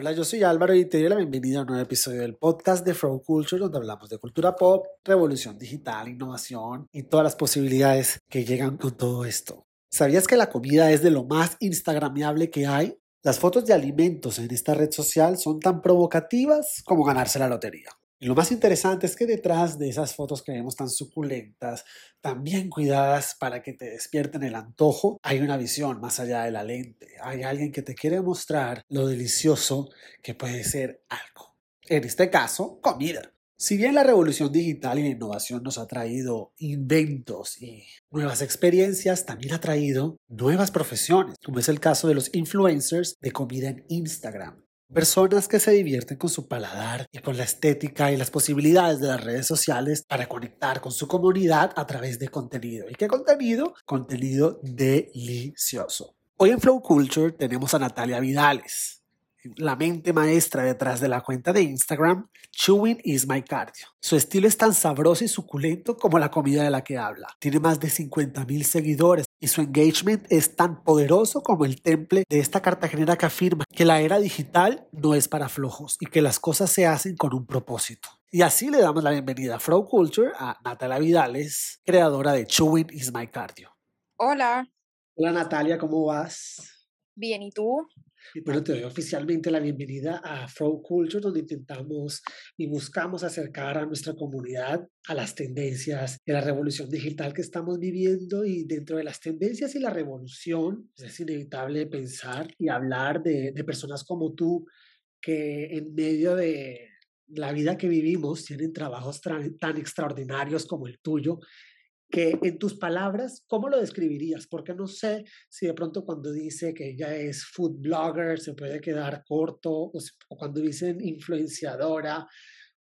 Hola, yo soy Álvaro y te la bienvenida a un nuevo episodio del podcast de Flow Culture, donde hablamos de cultura pop, revolución digital, innovación y todas las posibilidades que llegan con todo esto. ¿Sabías que la comida es de lo más instagramiable que hay? Las fotos de alimentos en esta red social son tan provocativas como ganarse la lotería. Lo más interesante es que detrás de esas fotos que vemos tan suculentas, tan bien cuidadas para que te despierten el antojo, hay una visión más allá de la lente. Hay alguien que te quiere mostrar lo delicioso que puede ser algo. En este caso, comida. Si bien la revolución digital y la innovación nos ha traído inventos y nuevas experiencias, también ha traído nuevas profesiones, como es el caso de los influencers de comida en Instagram. Personas que se divierten con su paladar y con la estética y las posibilidades de las redes sociales para conectar con su comunidad a través de contenido. ¿Y qué contenido? Contenido delicioso. Hoy en Flow Culture tenemos a Natalia Vidales la mente maestra detrás de la cuenta de Instagram, Chewing is my cardio. Su estilo es tan sabroso y suculento como la comida de la que habla. Tiene más de 50 mil seguidores y su engagement es tan poderoso como el temple de esta cartagenera que afirma que la era digital no es para flojos y que las cosas se hacen con un propósito. Y así le damos la bienvenida a Flow Culture a Natalia Vidales, creadora de Chewing is my cardio. Hola. Hola Natalia, ¿cómo vas? Bien, ¿y tú? Bueno, te doy oficialmente la bienvenida a Flow Culture, donde intentamos y buscamos acercar a nuestra comunidad a las tendencias de la revolución digital que estamos viviendo y dentro de las tendencias y la revolución pues, es inevitable pensar y hablar de, de personas como tú que en medio de la vida que vivimos tienen trabajos tan extraordinarios como el tuyo que en tus palabras, ¿cómo lo describirías? Porque no sé si de pronto cuando dice que ella es food blogger se puede quedar corto o, cuando dicen influenciadora,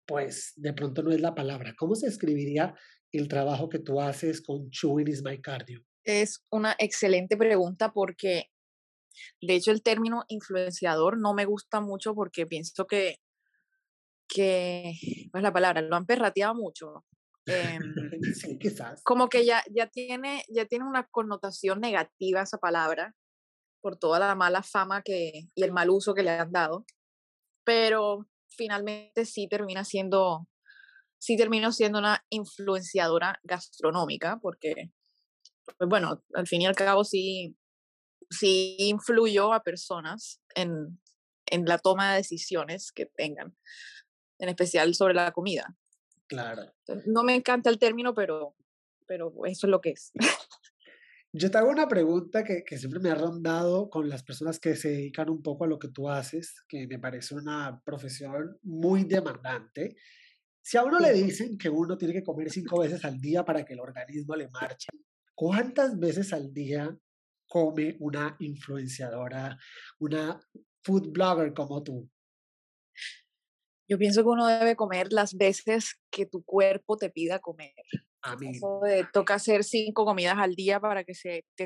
pues de pronto no es la palabra. ¿Cómo se escribiría el trabajo que tú haces con Chewing is my cardio? Es una excelente pregunta porque de hecho el término influenciador no me gusta mucho porque pienso que que, es la palabra? Lo han perrateado mucho. Em, sí, quizás. Como que ya, ya, tiene, ya tiene una connotación negativa esa palabra por toda la mala fama que, y el mal uso que le han dado, pero finalmente sí termina siendo, sí termino siendo una influenciadora gastronómica, porque, pues bueno, al fin y al cabo sí, sí influyó a personas en, en la toma de decisiones que tengan, en especial sobre la comida. Claro. No me encanta el término, pero, pero eso es lo que es. Yo te hago una pregunta que, que, siempre me ha rondado con las personas que se dedican un poco a lo que tú haces, que me parece una profesión muy demandante. Si a uno le dicen que uno tiene que comer cinco veces al día para que el organismo le marche, ¿cuántas veces al día come una influenciadora, una food blogger como tú? Yo pienso que uno debe comer las veces que tu cuerpo te pida comer. A mí. toca hacer cinco comidas al día para que se te,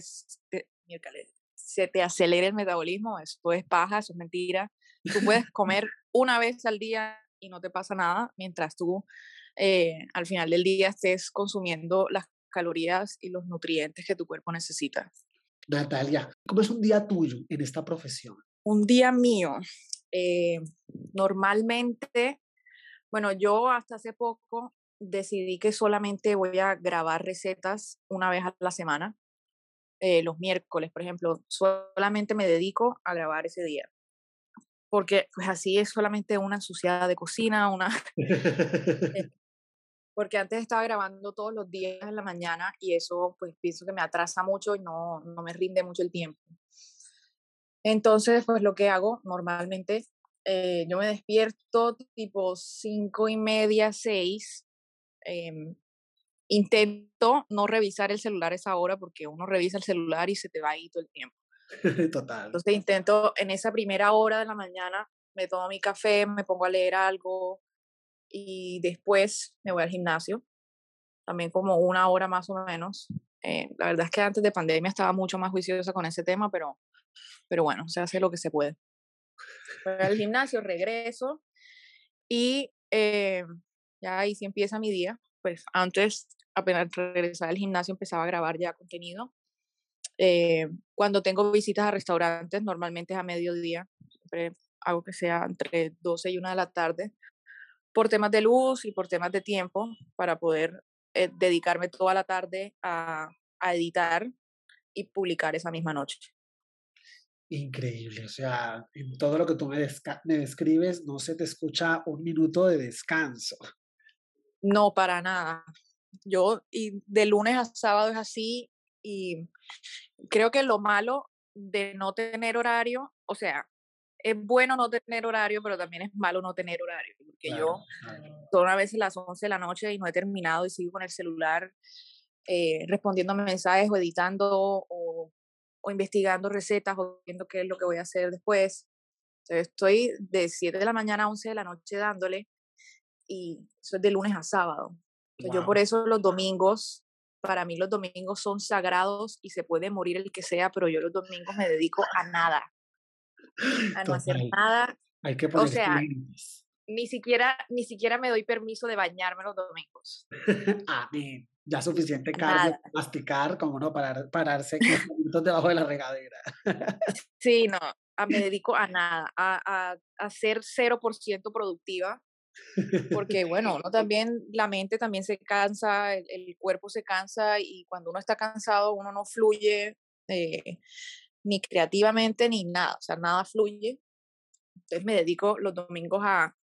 se te acelere el metabolismo. Eso es paja, eso es mentira. Tú puedes comer una vez al día y no te pasa nada, mientras tú eh, al final del día estés consumiendo las calorías y los nutrientes que tu cuerpo necesita. Natalia, ¿cómo es un día tuyo en esta profesión? Un día mío. Eh, normalmente, bueno, yo hasta hace poco decidí que solamente voy a grabar recetas una vez a la semana. Eh, los miércoles, por ejemplo, solamente me dedico a grabar ese día. Porque pues así es solamente una ensuciada de cocina, una... Porque antes estaba grabando todos los días en la mañana y eso pues pienso que me atrasa mucho y no, no me rinde mucho el tiempo. Entonces, pues lo que hago normalmente, eh, yo me despierto tipo cinco y media, seis. Em, intento no revisar el celular a esa hora porque uno revisa el celular y se te va ahí todo el tiempo. Total. Entonces intento en esa primera hora de la mañana, me tomo mi café, me pongo a leer algo y después me voy al gimnasio, también como una hora más o menos. Eh, la verdad es que antes de pandemia estaba mucho más juiciosa con ese tema, pero pero bueno, se hace lo que se puede. Voy al gimnasio, regreso y eh, ya ahí sí empieza mi día. Pues antes, apenas regresar al gimnasio, empezaba a grabar ya contenido. Eh, cuando tengo visitas a restaurantes, normalmente es a mediodía. Siempre hago que sea entre 12 y 1 de la tarde, por temas de luz y por temas de tiempo, para poder eh, dedicarme toda la tarde a, a editar y publicar esa misma noche. Increíble, o sea, en todo lo que tú me, me describes, no se te escucha un minuto de descanso. No, para nada. Yo, y de lunes a sábado es así, y creo que lo malo de no tener horario, o sea, es bueno no tener horario, pero también es malo no tener horario, porque yo toda una vez a las 11 de la noche y no he terminado y sigo con el celular eh, respondiendo mensajes o editando o, o, investigando recetas o viendo qué es lo que voy a hacer después. Entonces estoy de 7 de la mañana a 11 de la noche dándole y eso es de lunes a sábado. Yo por eso los domingos, para mí los domingos son sagrados y se puede morir el que sea, pero yo los domingos me dedico a nada a no hacer nada. Hay que poner o sea, ni siquiera, ni siquiera me doy permiso de bañarme los domingos. Amén. Ya suficiente carne, masticar, como no, parar, pararse 15 minutos debajo de la regadera. sí, no, me dedico a nada, a, a, a ser 0% productiva, porque bueno, uno también, la mente también se cansa, el, el, cuerpo se cansa y cuando uno está cansado uno no fluye, eh, ni creativamente ni nada, o sea, nada fluye. Entonces me dedico los domingos a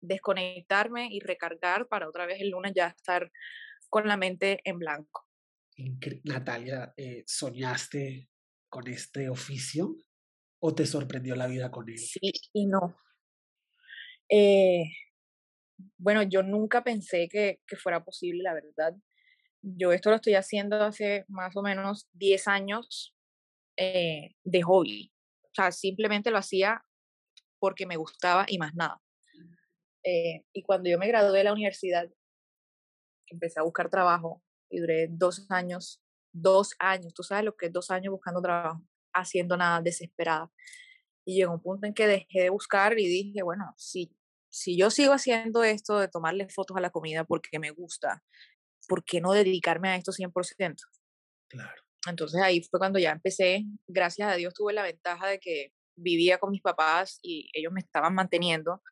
desconectarme y recargar para otra vez el lunes ya estar con la mente en blanco. Natalia, eh, ¿soñaste con este oficio o te sorprendió la vida con él? Sí y no. Eh, bueno, yo nunca pensé que, que, fuera posible, la verdad. Yo esto lo estoy haciendo hace más o menos 10 años eh, de hobby. O sea, simplemente lo hacía porque me gustaba y más nada. Eh, y cuando yo me gradué de la universidad, empecé a buscar trabajo y duré dos años, dos años, tú sabes lo que es dos años buscando trabajo, haciendo nada, desesperada. Y llegó un punto en que dejé de buscar y dije, bueno, si, si yo sigo haciendo esto de tomarle fotos a la comida porque me gusta, ¿por qué no dedicarme a esto 100%? Claro. Entonces ahí fue cuando ya empecé, gracias a Dios tuve la ventaja de que vivía con mis papás y ellos me estaban manteniendo.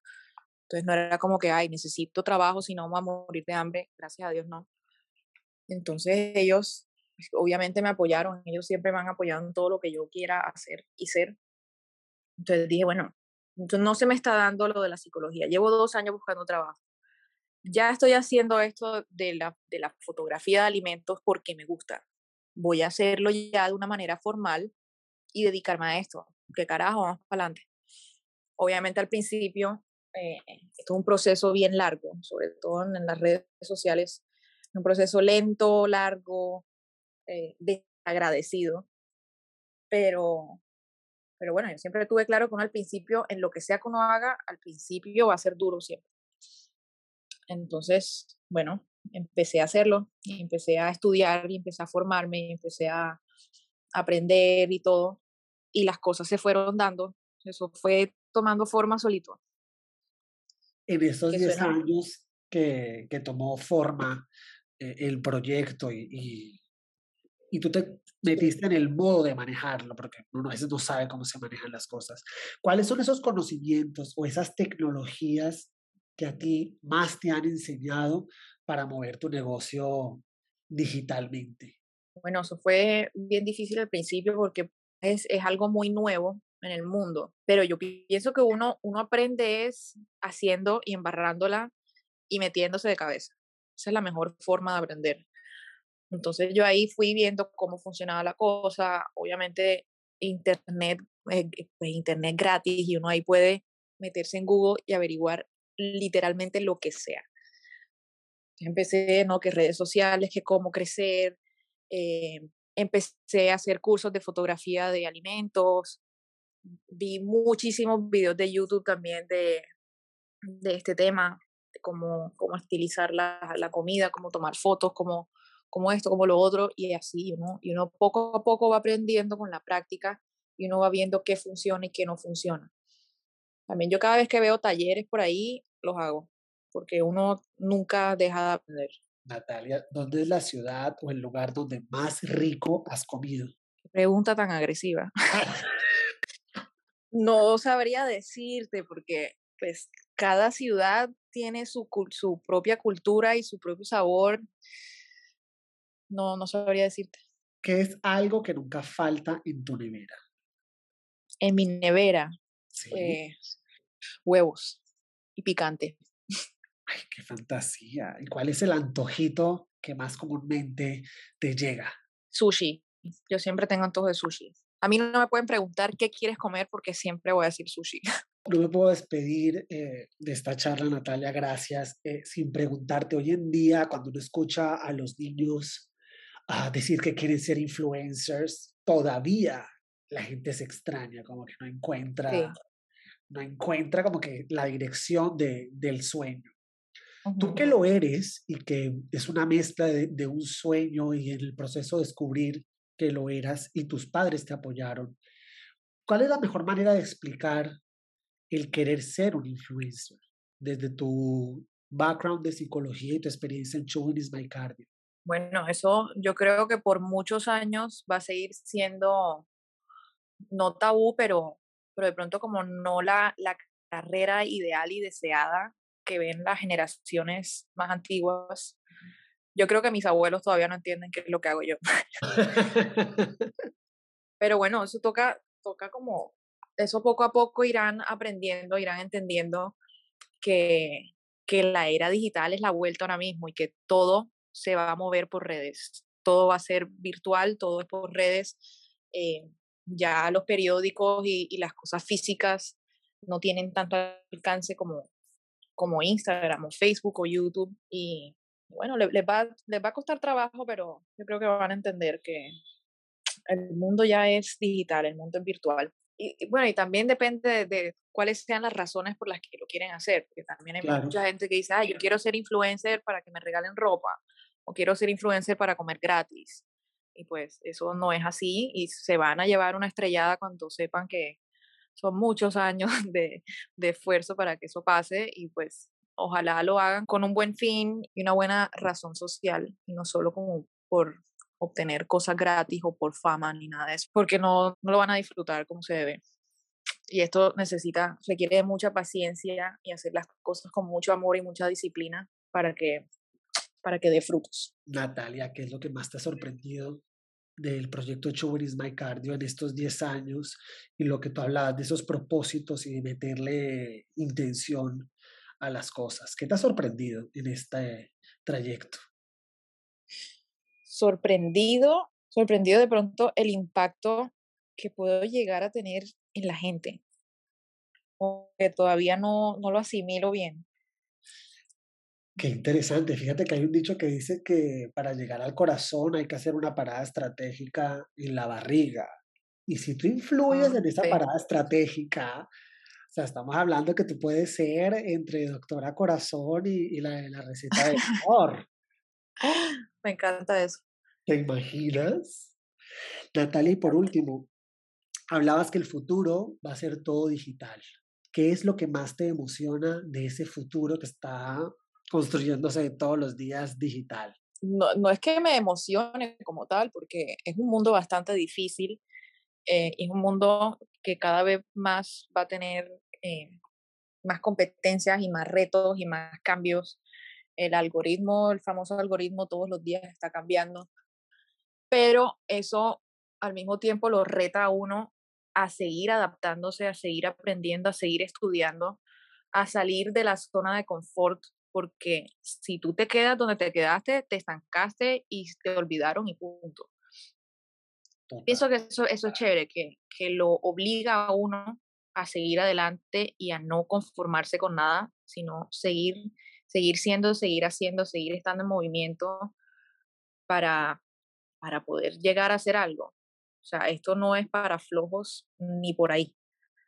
Entonces no era como que, ay, necesito trabajo, si no voy a morir de hambre. Gracias a Dios no. Entonces ellos obviamente me apoyaron, ellos siempre me han apoyado en todo lo que yo quiera hacer y ser. Entonces dije, bueno, no se me está dando lo de la psicología. Llevo dos años buscando trabajo. Ya estoy haciendo esto de la, de la fotografía de alimentos porque me gusta voy a hacerlo ya de una manera formal y dedicarme a esto. ¿Qué carajo? Vamos para adelante. Obviamente al principio, eh, esto es un proceso bien largo, sobre todo en, las redes sociales, un proceso lento, largo, eh, desagradecido, pero, pero bueno, yo siempre tuve claro que uno al principio, en lo que sea que uno haga, al principio va a ser duro siempre. Entonces, bueno, empecé a hacerlo, y empecé a estudiar y empecé a formarme y empecé a aprender y todo, y las cosas se fueron dando, eso fue tomando forma solito. En esos 10 años que, que, tomó forma eh, el proyecto y, y, y, tú te metiste en el modo de manejarlo, porque uno a veces no sabe cómo se manejan las cosas. ¿Cuáles son esos conocimientos o esas tecnologías que a ti más te han enseñado para mover tu negocio digitalmente? Bueno, eso fue bien difícil al principio porque es, es algo muy nuevo en el mundo, pero yo pienso que uno, uno aprende es haciendo y embarrándola y metiéndose de cabeza. Esa es la mejor forma de aprender. Entonces yo ahí fui viendo cómo funcionaba la cosa, obviamente internet, eh, pues internet gratis y uno ahí puede meterse en Google y averiguar literalmente lo que sea. Empecé, ¿no? Que redes sociales, que cómo crecer. Eh, empecé a hacer cursos de fotografía de alimentos. Vi muchísimos videos de YouTube también de, de este tema, de cómo, cómo estilizar la, la comida, cómo tomar fotos, cómo, cómo esto, cómo lo otro, y así, ¿no? Y uno poco a poco va aprendiendo con la práctica y uno va viendo qué funciona y qué no funciona. También yo cada vez que veo talleres por ahí, los hago porque uno nunca deja de aprender. Natalia, ¿dónde es la ciudad o el lugar donde más rico has comido? Pregunta tan agresiva. No sabría decirte porque pues cada ciudad tiene su, su propia cultura y su propio sabor. No, no sabría decirte. ¿Qué es algo que nunca falta en tu nevera? En mi nevera. Eh, huevos y picante. Ay, qué fantasía. ¿Y cuál es el antojito que más comúnmente te llega? Sushi. Yo siempre tengo antojo de sushi. A mí no me pueden preguntar qué quieres comer porque siempre voy a decir sushi. No me puedo despedir eh, de esta charla, Natalia, gracias, eh, sin preguntarte, hoy en día, cuando uno escucha a los niños a decir que quieren ser influencers, todavía la gente se extraña, como que no encuentra, no encuentra como que la dirección de, del sueño. Tú que lo eres y que es una mezcla de, de, un sueño y el proceso de descubrir que lo eras y tus padres te apoyaron, ¿cuál es la mejor manera de explicar el querer ser un influencer desde tu background de psicología y tu experiencia en is My Cardio? Bueno, eso yo creo que por muchos años va a seguir siendo no tabú, pero, pero de pronto como no la, la carrera ideal y deseada que ven las generaciones más antiguas. Yo creo que mis abuelos todavía no entienden qué es lo que hago yo. Pero bueno, eso toca, toca como, eso poco a poco irán aprendiendo, irán entendiendo que, que la era digital es la vuelta ahora mismo y que todo se va a mover por redes. Todo va a ser virtual, todo es por redes. Eh, ya los periódicos y, y, las cosas físicas no tienen tanto alcance como, como Instagram o Facebook o YouTube. Y bueno, les, va, les va a costar trabajo, pero yo creo que van a entender que el mundo ya es digital, el mundo es virtual. Y, bueno, y también depende de, cuáles sean las razones por las que lo quieren hacer, porque también hay mucha gente que dice, ah, yo quiero ser influencer para que me regalen ropa, o quiero ser influencer para comer gratis. Y pues eso no es así y se van a llevar una estrellada cuando sepan que son muchos años de, de esfuerzo para que eso pase y pues ojalá lo hagan con un buen fin y una buena razón social y no solo como por obtener cosas gratis o por fama ni nada de eso, porque no, no lo van a disfrutar como se debe. Y esto necesita, requiere mucha paciencia y hacer las cosas con mucho amor y mucha disciplina para que, para que dé frutos. Natalia, ¿qué es lo que más te ha sorprendido del proyecto Sugar is My Cardio en estos 10 años y lo que tú hablabas de esos propósitos y de meterle intención a las cosas. ¿Qué te ha sorprendido en este trayecto? Sorprendido, sorprendido de pronto el impacto que puedo llegar a tener en la gente, que todavía no, no lo asimilo bien. Qué interesante. Fíjate que hay un dicho que dice que para llegar al corazón hay que hacer una parada estratégica en la barriga. Y si tú influyes ah, en esa parada estratégica, sea, estamos hablando que tú puedes ser entre doctora corazón y, la, la receta de amor. Me encanta eso. ¿Te imaginas? Natalia, y por último, hablabas que el futuro va a ser todo digital. ¿Qué es lo que más te emociona de ese futuro que está construyéndose todos los días digital? No, no es que me emocione como tal, porque es un mundo bastante difícil, eh, es un mundo que cada vez más va a tener eh, más competencias y más retos y más cambios. El algoritmo, el famoso algoritmo todos los días está cambiando, pero eso al mismo tiempo lo reta a uno a seguir adaptándose, a seguir aprendiendo, a seguir estudiando, a salir de la zona de confort porque si tú te quedas donde te quedaste, te estancaste y te olvidaron y punto. Pienso que eso, eso es chévere, que, que lo obliga a uno a seguir adelante y a no conformarse con nada, sino seguir, seguir siendo, seguir haciendo, seguir estando en movimiento para, para poder llegar a hacer algo. O sea, esto no es para flojos ni por ahí.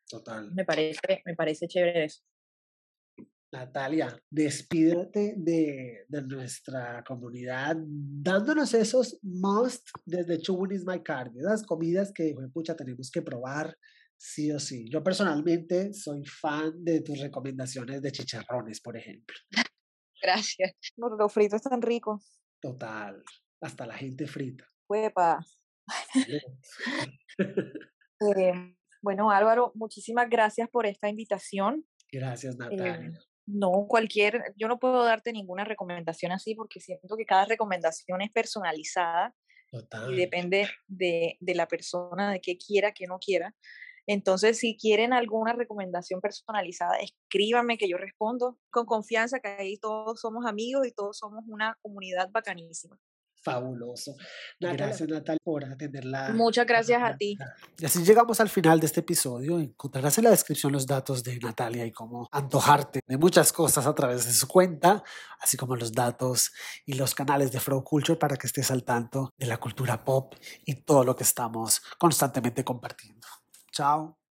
Total. Me parece, me parece chévere eso. Natalia, despídete de, de, nuestra comunidad dándonos esos must desde Chubun is my cardio, las comidas que, pucha, tenemos que probar sí o sí. Yo personalmente soy fan de tus recomendaciones de chicharrones, por ejemplo. Gracias. Los fritos están ricos. Total, hasta la gente frita. Huepa. eh, Bueno, Álvaro, muchísimas gracias por esta invitación. Gracias, Natalia. no, cualquier, yo no puedo darte ninguna recomendación así porque siento que cada recomendación es personalizada y depende de, de, la persona, de qué quiera, qué no quiera. Entonces, si quieren alguna recomendación personalizada, escríbanme que yo respondo con confianza, que ahí todos somos amigos y todos somos una comunidad bacanísima fabuloso. Gracias, Natalia, por atenderla. Muchas gracias a ti. Y así llegamos al final de este episodio. Encontrarás en la descripción los datos de Natalia y cómo antojarte de muchas cosas a través de su cuenta, así como los datos y los canales de Flow Culture para que estés al tanto de la cultura pop y todo lo que estamos constantemente compartiendo. Ciao.